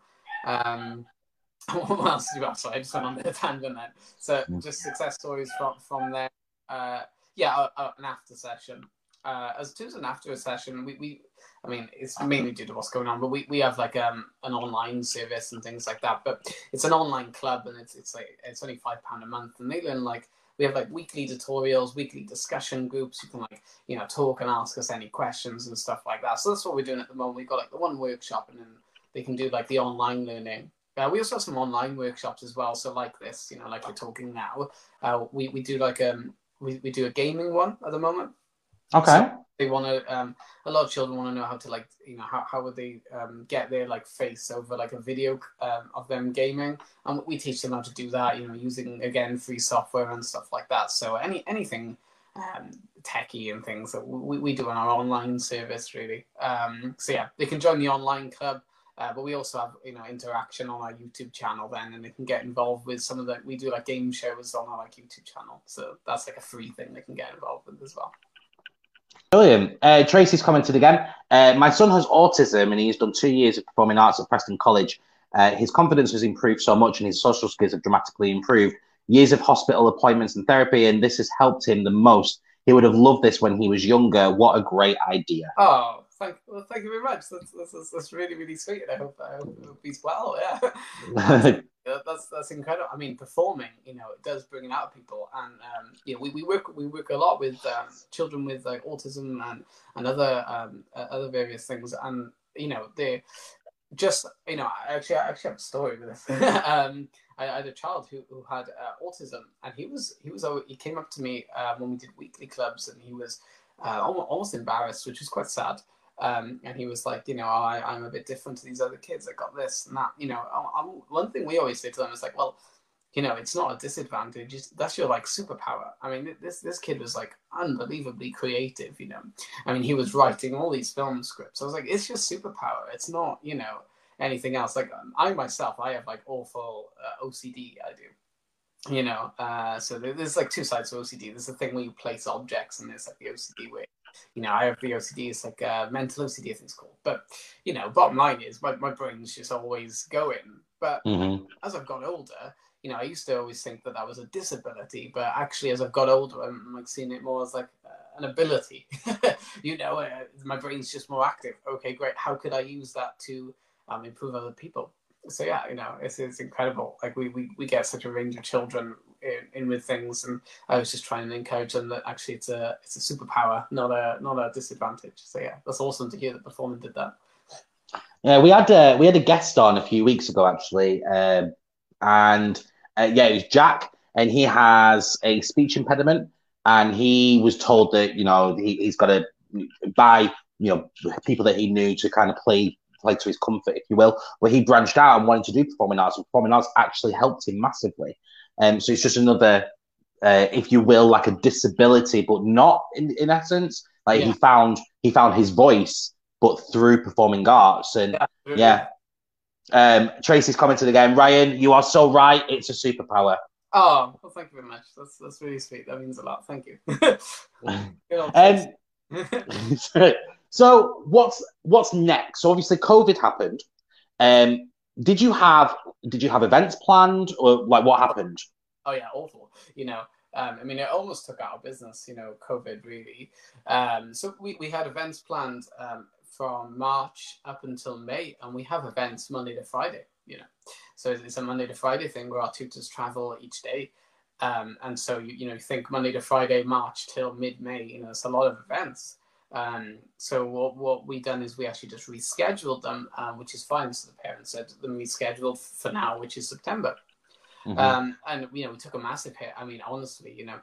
Um, what else do you have? Sorry, I just went on the tangent then. So just success stories from from there. Uh, yeah, uh, uh, an after session. Uh, as soon as an after session, we, we I mean, it's mainly due to what's going on, but we, we have like um an online service and things like that. But it's an online club, and it's it's like it's only five pound a month, and they learn like we have like weekly tutorials, weekly discussion groups. You can like you know talk and ask us any questions and stuff like that. So that's what we're doing at the moment. We've got like the one workshop, and then they can do like the online learning. Uh, we also have some online workshops as well. So like this, you know, like we're talking now, uh, we we do like um we, we do a gaming one at the moment. Okay. So they want to. Um, a lot of children want to know how to like, you know, how, how would they um, get their like face over like a video um, of them gaming, and we teach them how to do that. You know, using again free software and stuff like that. So any anything um, techie and things that we, we do on our online service really. Um, so yeah, they can join the online club. Uh, but we also have you know interaction on our YouTube channel then, and they can get involved with some of the we do like game shows on our like YouTube channel. So that's like a free thing they can get involved with as well. Brilliant. Uh, Tracy's commented again. Uh, my son has autism and he's done two years of performing arts at Preston College. Uh, his confidence has improved so much and his social skills have dramatically improved. Years of hospital appointments and therapy, and this has helped him the most. He would have loved this when he was younger. What a great idea. Oh, thank, well, thank you very much. That's, that's, that's really, really sweet. I hope, I hope he's well. Yeah. that's that's incredible. I mean, performing, you know, it does bring it out of people, and um, you know, we, we work we work a lot with um, children with like autism and and other um, uh, other various things, and you know, they just you know, actually, I actually have a story with this. um, I, I, had a child who, who had uh, autism, and he was he was he came up to me uh, when we did weekly clubs, and he was uh, almost, almost embarrassed, which was quite sad. Um, and he was like, you know, I, I'm a bit different to these other kids. I got this and that. You know, I, I, one thing we always say to them is like, well, you know, it's not a disadvantage. It's, that's your like superpower. I mean, this this kid was like unbelievably creative. You know, I mean, he was writing all these film scripts. I was like, it's just superpower. It's not, you know, anything else. Like I myself, I have like awful uh, OCD. I do. You know, uh, so there's like two sides to OCD. There's the thing where you place objects, and there's like the OCD where you know, I have the OCD, it's like a mental OCD, I think it's called. But, you know, bottom line is my, my brain's just always going. But mm-hmm. as I've got older, you know, I used to always think that that was a disability, but actually, as I've got older, I'm like seeing it more as like uh, an ability. you know, uh, my brain's just more active. Okay, great. How could I use that to um, improve other people? So yeah, you know, it's, it's incredible. Like we, we, we get such a range of children in, in, with things, and I was just trying to encourage them that actually it's a it's a superpower, not a not a disadvantage. So yeah, that's awesome to hear that Performing did that. Yeah, we had a, we had a guest on a few weeks ago actually, um, and uh, yeah, it was Jack, and he has a speech impediment, and he was told that you know he, he's got to buy you know people that he knew to kind of play play to his comfort, if you will. Where he branched out and wanted to do performing arts, and performing arts actually helped him massively. Um, so it's just another, uh, if you will, like a disability, but not in, in essence. Like yeah. he found he found his voice, but through performing arts, and yeah. yeah. Um, Tracy's commented again. Ryan, you are so right. It's a superpower. Oh, well, thank you very much. That's that's really sweet. That means a lot. Thank you. um, so what's what's next? So obviously, COVID happened. Um, did you have did you have events planned or like what happened? Oh yeah, awful. You know, um, I mean, it almost took out our business. You know, COVID really. Um, so we, we had events planned um, from March up until May, and we have events Monday to Friday. You know, so it's a Monday to Friday thing where our tutors travel each day. Um, and so you, you know, think Monday to Friday, March till mid May. You know, it's a lot of events. Um, so what, what we done is we actually just rescheduled them, um, which is fine. So the parents said them rescheduled for now, which is September. Mm-hmm. Um, and you know we took a massive hit. I mean, honestly, you know,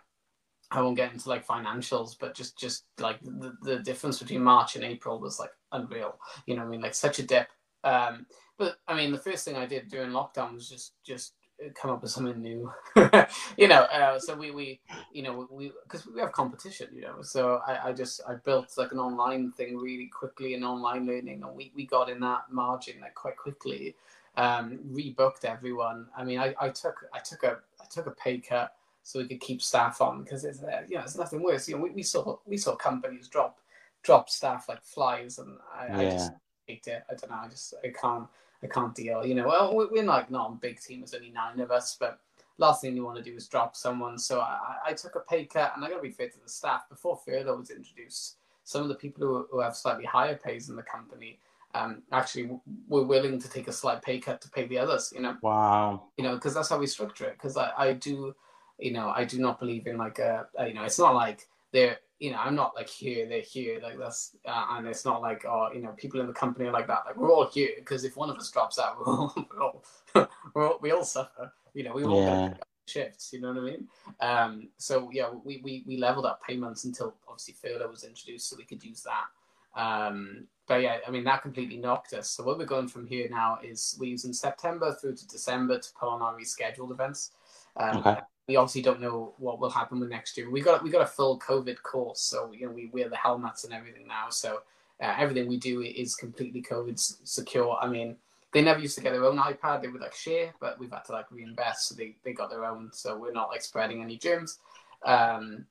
I won't get into like financials, but just just like the, the difference between March and April was like unreal. You know, I mean, like such a dip. Um, but I mean, the first thing I did during lockdown was just just come up with something new. you know, uh, so we we you know we because we have competition, you know. So I, I just I built like an online thing really quickly, an online learning, and we we got in that margin like quite quickly. Um, rebooked everyone. I mean, I, I took I took a I took a pay cut so we could keep staff on because it's uh, you know it's nothing worse. You know, we, we saw we saw companies drop drop staff like flies, and I, yeah. I just hate it. I don't know. I just I can't I can't deal. You know, well, we're like not a big team. There's only nine of us, but last thing you want to do is drop someone. So I, I took a pay cut, and I got to be fair to the staff. Before furlough was introduced, some of the people who, who have slightly higher pays in the company um, actually were willing to take a slight pay cut to pay the others. You know. Wow. You know, because that's how we structure it. Because I, I do, you know, I do not believe in like a, a you know, it's not like they're you know, I'm not like here, they're here, like that's, uh, and it's not like, oh, you know, people in the company are like that. Like we're all here because if one of us drops out, we're all, we're all, we're all we all suffer. You know, we all yeah. shifts. You know what I mean? Um, so yeah, we, we we leveled up payments until obviously furlough was introduced, so we could use that. Um, but yeah, I mean that completely knocked us. So what we're going from here now is we're using September through to December to put on our rescheduled events. Um, okay we obviously don't know what will happen with next year. We got we got a full COVID course, so you know we wear the helmets and everything now. So uh, everything we do is completely COVID secure. I mean, they never used to get their own iPad; they would like share, but we've had to like reinvest, so they they got their own. So we're not like spreading any germs. Um,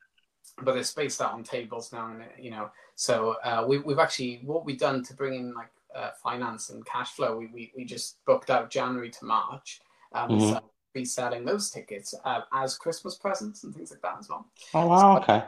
but they're spaced out on tables now, and you know, so uh, we, we've actually what we've done to bring in like uh, finance and cash flow. We, we we just booked out January to March. Um, mm-hmm. so reselling those tickets uh, as Christmas presents and things like that as well. Oh wow, okay.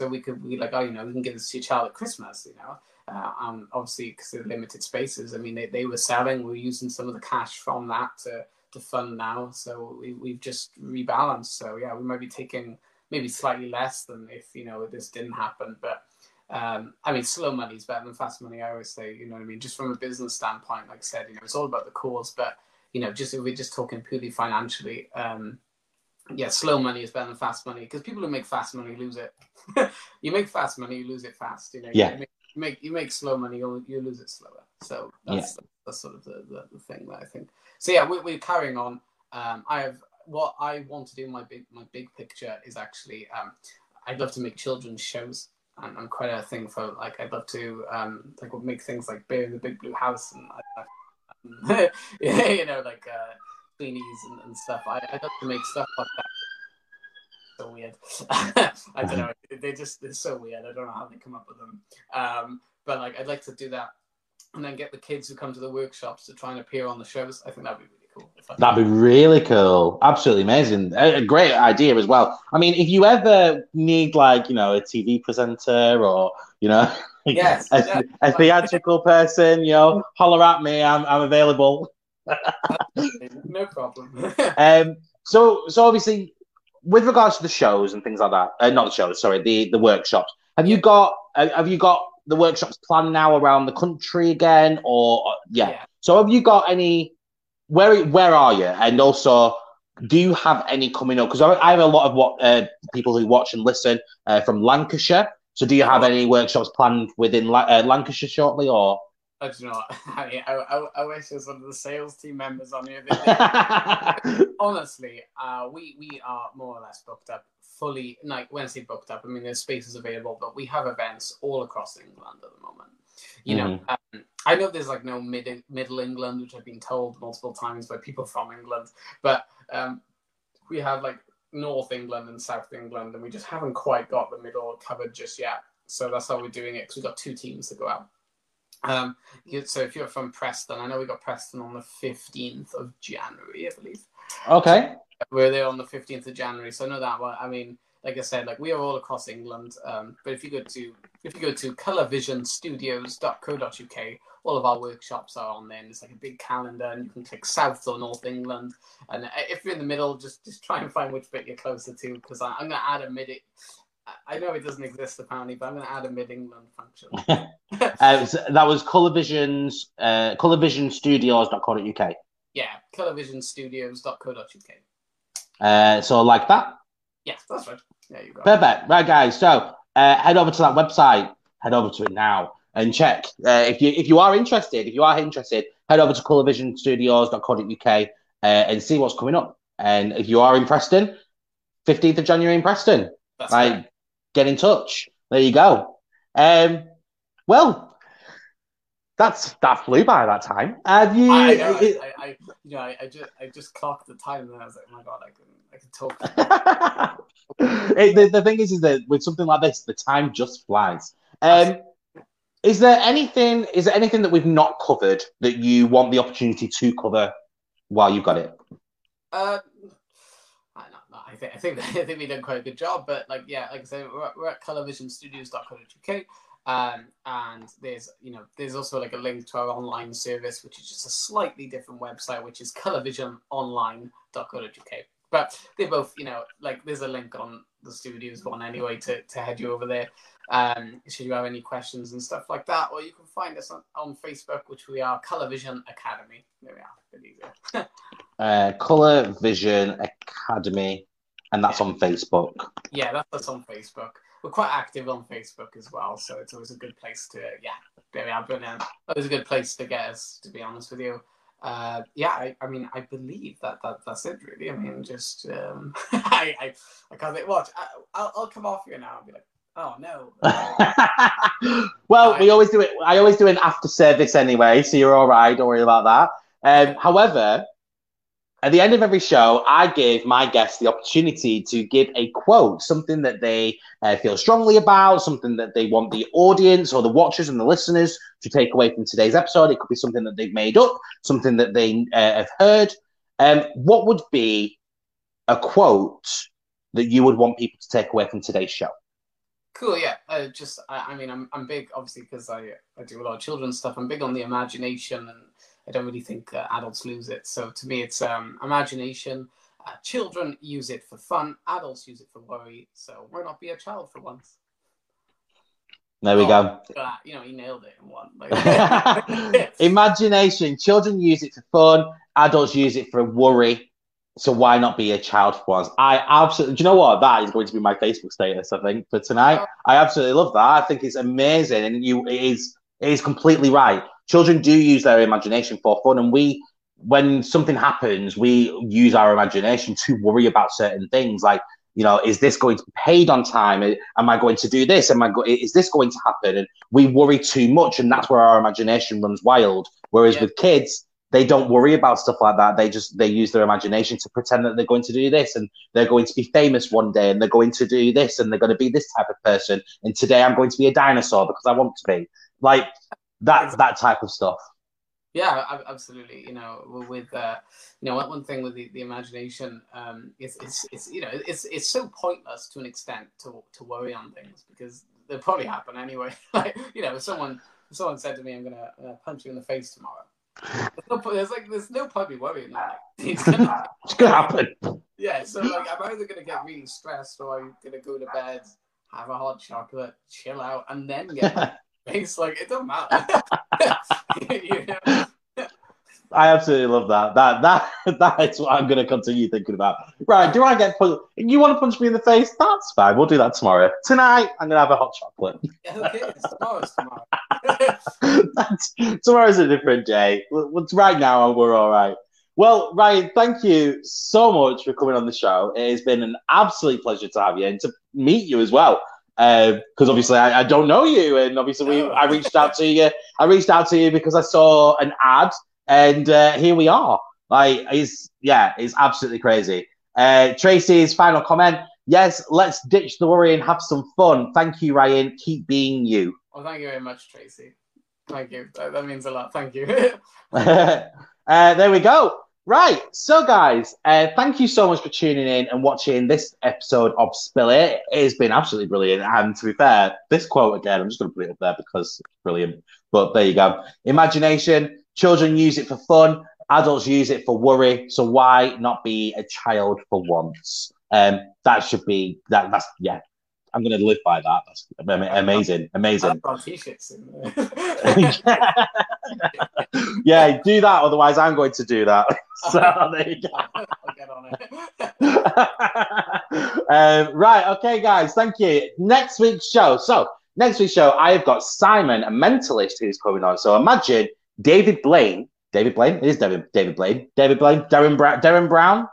So we could be like, oh, you know, we can give this to your child at Christmas, you know. Uh, um, obviously, because they're limited spaces. I mean, they, they were selling. We are using some of the cash from that to, to fund now. So we, we've just rebalanced. So yeah, we might be taking maybe slightly less than if you know this didn't happen. But um, I mean, slow money is better than fast money. I always say, you know what I mean. Just from a business standpoint, like I said, you know, it's all about the cause, but you know, just if we're just talking purely financially, um, yeah, slow money is better than fast money because people who make fast money lose it. you make fast money, you lose it fast. You know, yeah. You make, you make, you make slow money, you you lose it slower. So that's yeah. that's sort of the, the, the, thing that I think. So yeah, we, we're carrying on. Um, I have what I want to do. My big my big picture is actually um, I'd love to make children's shows. And I'm quite a thing for like I'd love to um, like make things like Bear in the Big Blue House and I, you know, like uh, and, and stuff. I, I love to make stuff like that. So weird. I don't know. They just they're so weird. I don't know how they come up with them. Um, but like, I'd like to do that, and then get the kids who come to the workshops to try and appear on the shows. I think that'd be really cool. That'd be really cool. Absolutely amazing. A, a, great idea as well. I mean, if you ever need like you know a TV presenter or you know yes, a, yeah. a theatrical person, you know, holler at me. I'm I'm available. no problem. um. So so obviously, with regards to the shows and things like that, uh, not the shows, sorry, the the workshops. Have you got uh, have you got the workshops planned now around the country again, or uh, yeah. yeah. So have you got any? Where where are you? And also, do you have any coming up? Because I, I, have a lot of what uh, people who watch and listen uh, from Lancashire. So, do you have any workshops planned within uh, Lancashire shortly, or? I don't know. I, mean, I, I, I wish there's one of the sales team members on here. Honestly, uh, we we are more or less booked up fully. Like when I say booked up, I mean there's spaces available, but we have events all across England at the moment. You mm-hmm. know, um, I know there's like no mid Middle England, which I've been told multiple times by people from England, but um, we have like North England and South England, and we just haven't quite got the middle covered just yet. So that's how we're doing it because we've got two teams to go out. Um, so if you're from Preston, I know we got Preston on the 15th of January, I believe. Okay. we're there on the 15th of January, so I know that one. I mean, like I said, like we are all across England. Um, but if you go to if you go to colourvisionstudios.co.uk all of our workshops are on there. And it's like a big calendar, and you can click South or North England. And if you're in the middle, just just try and find which bit you're closer to, because I'm going to add a mid. I know it doesn't exist apparently, but I'm going to add a mid England function. uh, so that was Colourvision's uh, colourvisionstudios.co.uk. Yeah, colourvisionstudios.co.uk. Uh, so like that. Yes, that's right. There you go. Perfect. Right, guys. So uh, head over to that website. Head over to it now and check. Uh, if you if you are interested, if you are interested, head over to colourvisionstudios.co.uk uh, and see what's coming up. And if you are in Preston, 15th of January in Preston, That's like, right. get in touch. There you go. Um, well, that's that flew by that time. Have you? I, I, know, I, I, I, you know, I, I just, I just clocked the time, and I was like, oh my god, I can, I can talk. It- the, the thing is, is that with something like this, the time just flies. Um, is there anything? Is there anything that we've not covered that you want the opportunity to cover while you've got it? Uh, I, don't know, I think I think I think we did quite a good job, but like yeah, like I said, we're, we're at colourvisionstudios.co.uk, um, and there's you know there's also like a link to our online service, which is just a slightly different website, which is colourvisiononline.co.uk. But they both, you know, like there's a link on the studios one anyway to, to head you over there. Um, should you have any questions and stuff like that, or you can find us on, on Facebook, which we are Color Vision Academy. There we are, a bit easier. Uh, Color Vision Academy, and that's on Facebook. Yeah, that's us on Facebook. We're quite active on Facebook as well, so it's always a good place to yeah. There we are, brilliant. Always a good place to get us, to be honest with you. Uh, yeah, I, I mean, I believe that, that that's it, really. I mean, just um, I, I I can't think. Watch, I, I'll, I'll come off here now and be like, oh no. well, we always do it. I always do an after service anyway, so you're all right. Don't worry about that. Um, however, at the end of every show, I give my guests the opportunity to give a quote, something that they uh, feel strongly about, something that they want the audience or the watchers and the listeners to take away from today's episode. It could be something that they've made up, something that they uh, have heard. Um, what would be a quote that you would want people to take away from today's show? Cool, yeah. Uh, just, I, I mean, I'm, I'm big, obviously, because I, I do a lot of children's stuff. I'm big on the imagination, and I don't really think uh, adults lose it. So to me, it's um, imagination. Uh, children use it for fun. Adults use it for worry. So why not be a child for once? There we Oh, go. Uh, you know, he nailed it in one. Like, Imagination. Children use it for fun. Adults use it for worry. So why not be a child for once? I absolutely. Do you know what? That is going to be my Facebook status. I think for tonight. I absolutely love that. I think it's amazing, and you it is it is completely right. Children do use their imagination for fun, and we, when something happens, we use our imagination to worry about certain things, like you know, is this going to be paid on time? Eh, am I going to do this? Am I go- is this going to happen? And we worry too much, and that's where our imagination runs wild. Whereas Yeah. with kids, they don't worry about stuff like that. They just they use their imagination to pretend that they're going to do this, and they're going to be famous one day, and they're going to do this, and they're going to be this type of person. And today I'm going to be a dinosaur because I want to be like that that type of stuff. Yeah, absolutely. You know, with uh, you know, one, one thing with the, the imagination, um, it's, it's it's you know, it's it's so pointless to an extent to to worry on things because they'll probably happen anyway. like you know, if someone if someone said to me, "I'm gonna uh, punch you in the face tomorrow," there's, no, there's like there's no point me worrying. Like, it's gonna, It's gonna happen. yeah, so like I'm either gonna get really stressed or I'm gonna go to bed, have a hot chocolate, chill out, and then get face. Like it doesn't matter. you know? I absolutely love that. That that that is what I'm going to continue thinking about. Right? Do I get punched? You want to punch me in the face? That's fine. We'll do that tomorrow. Tonight, I'm going to have a hot chocolate. Yeah, who cares? Tomorrow's tomorrow. Tomorrow's a different day. Right now, we're all right. Well, Ryan, thank you so much for coming on the show. It has been an absolute pleasure to have you and to meet you as well. Because obviously, I, I don't know you, and obviously, we, I reached out to you. I reached out to you because I saw an ad, and uh, here we are. Like, it's yeah, it's absolutely crazy. Uh, Tracy's final comment: Yes, let's ditch the worry and have some fun. Thank you, Ryan. Keep being you. Well, thank you very much, Tracy. Thank you. That, that means a lot. Thank you. uh, there we go. Right. So, guys, uh, thank you so much for tuning in and watching this episode of Spill It. It has been absolutely brilliant. And to be fair, this quote again, I'm just going to put it up there because it's brilliant. But there you go. Imagination. Children use it for fun. Adults use it for worry. So why not be a child for once? Um, that should be that. That's yeah. I'm going to live by that. That's amazing, amazing. I've got t-shirts in there. yeah, do that. Otherwise, I'm going to do that. So there you go. I'll get on it. um, right, okay, guys, thank you. Next week's show. So, next week's show, I have got Simon, a mentalist, who's coming on. So, imagine David Blaine. David Blaine? It is David, David Blaine. David Blaine. Darren, Bra- Darren Brown.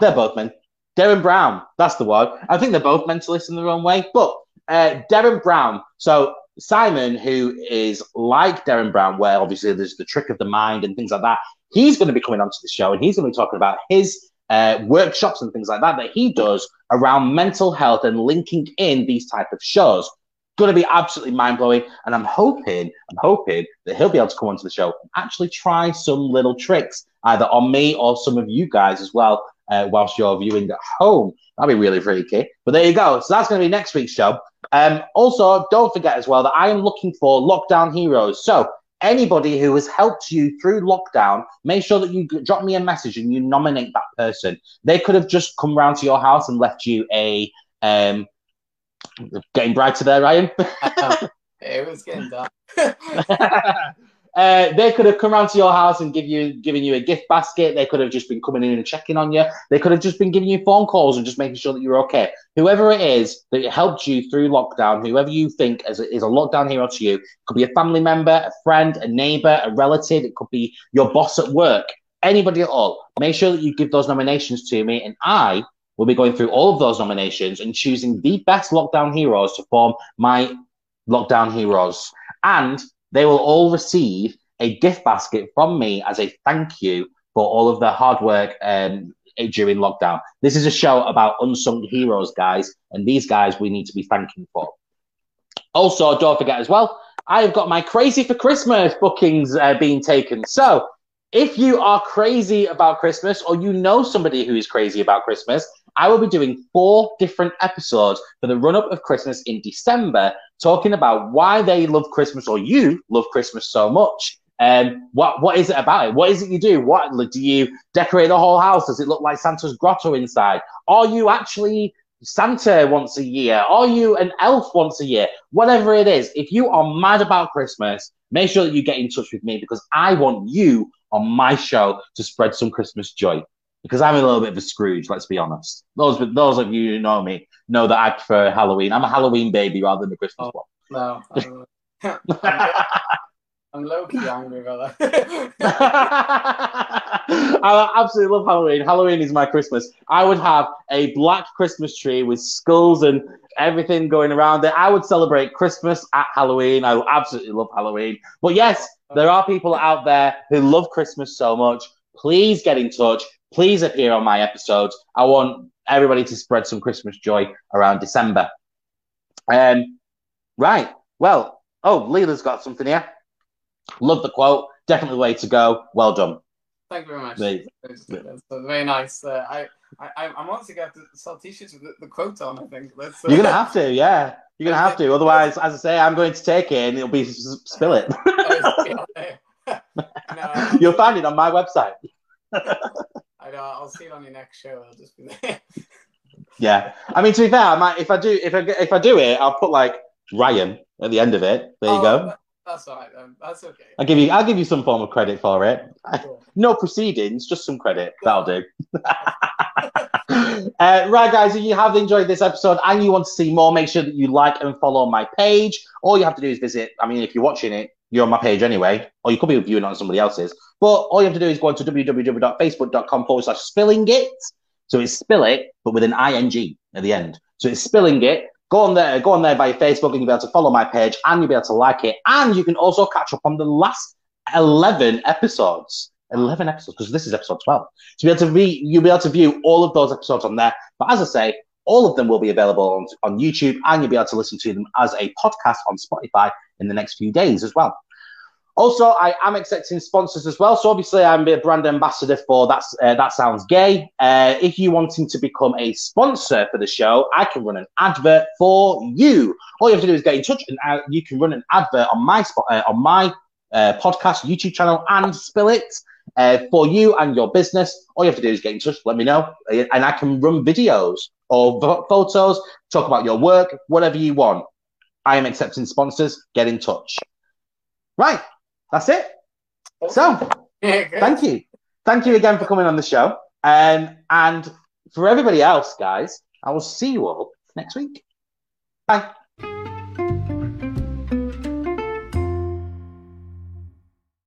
They're both men. Derren Brown, that's the one. I think they're both mentalists in their own way. But uh, Derren Brown, so Simon, who is like Derren Brown, where obviously there's the trick of the mind and things like that, he's going to be coming onto the show and he's going to be talking about his uh, workshops and things like that that he does around mental health and linking in these type of shows. Going to be absolutely mind blowing, and I'm hoping, I'm hoping that he'll be able to come onto the show and actually try some little tricks either on me or some of you guys as well uh, whilst you're viewing at home. That'd be really freaky. But there you go. So that's going to be next week's show. Um, also, don't forget as well that I am looking for lockdown heroes. So anybody who has helped you through lockdown, make sure that you drop me a message and you nominate that person. They could have just come round to your house and left you a um, getting brighter there, Ryan. it was getting dark. Uh, they could have come around to your house and give you giving you a gift basket. They could have just been coming in and checking on you. They could have just been giving you phone calls and just making sure that you're okay. Whoever it is that helped you through lockdown, whoever you think is a, is a lockdown hero to you, could be a family member, a friend, a neighbor, a relative. It could be your boss at work. Anybody at all. Make sure that you give those nominations to me, and I will be going through all of those nominations and choosing the best lockdown heroes to form my lockdown heroes. And they will all receive a gift basket from me as a thank you for all of their hard work um, during lockdown. This is a show about unsung heroes, guys, and these guys we need to be thanking for. Also, don't forget as well, I have got my Crazy for Christmas bookings uh, being taken. So, if you are crazy about Christmas or you know somebody who is crazy about Christmas, I will be doing four different episodes for the run up of Christmas in December, talking about why they love Christmas or you love Christmas so much. And um, what what is it about it? What is it you do? What do you decorate the whole house? Does it look like Santa's grotto inside? Are you actually Santa once a year? Are you an elf once a year? Whatever it is, if you are mad about Christmas, make sure that you get in touch with me because I want you on my show to spread some Christmas joy because I'm a little bit of a Scrooge. Let's be honest. Those those of you who know me know that I prefer Halloween. I'm a Halloween baby rather than a Christmas oh, one. No, I'm, I'm low key angry about that. I absolutely love Halloween. Halloween is my Christmas. I would have a black Christmas tree with skulls and everything going around it. I would celebrate Christmas at Halloween. I absolutely love Halloween. But yes, there are people out there who love Christmas so much. Please get in touch please appear on my episodes. I want everybody to spread some Christmas joy around December. Um, right. Well, oh, Leela's got something here. Love the quote. Definitely way to go. Well done. Thank you very much. That's, that's very nice. Uh, I, I, I'm honestly going to sell t-shirts with the, the quote on. I think uh... you're gonna have to. Yeah, you're gonna have to. Otherwise, as I say, I'm going to take it and it'll be spill it. no, You'll find it on my website. I know. I'll see it on your next show. I'll just be there. yeah, I mean, to be fair, I might if I do if I if I do it, I'll put like Ryan at the end of it. There you oh, go. That's all right. Then. That's okay. I'll give you I'll give you some form of credit for it. Cool. no proceedings, just some credit. That'll do. uh, right, guys, if you have enjoyed this episode and you want to see more, make sure that you like and follow my page. All you have to do is visit. I mean, if you're watching it, you're on my page anyway, or you could be viewing on somebody else's. But all you have to do is go on to www.facebook.com forward slash spilling it. So it's spill it, but with an ing at the end. So it's spilling it. Go on there, go on there by Facebook, and you'll be able to follow my page, and you'll be able to like it, and you can also catch up on the last eleven episodes. 11 episodes because this is episode 12 so you'll be able to re- you'll be able to view all of those episodes on there but as i say all of them will be available on, on youtube and you'll be able to listen to them as a podcast on spotify in the next few days as well also, I am accepting sponsors as well. So obviously, I'm a brand ambassador for that's uh, that sounds gay. Uh, if you wanting to become a sponsor for the show, I can run an advert for you. All you have to do is get in touch, and uh, you can run an advert on my spot uh, on my uh, podcast YouTube channel and spill it. Uh, for you and your business, all you have to do is get in touch, let me know, and I can run videos or v- photos, talk about your work, whatever you want. I am accepting sponsors. Get in touch. Right, that's it. So, thank you. Thank you again for coming on the show. Um, and for everybody else, guys, I will see you all next week. Bye.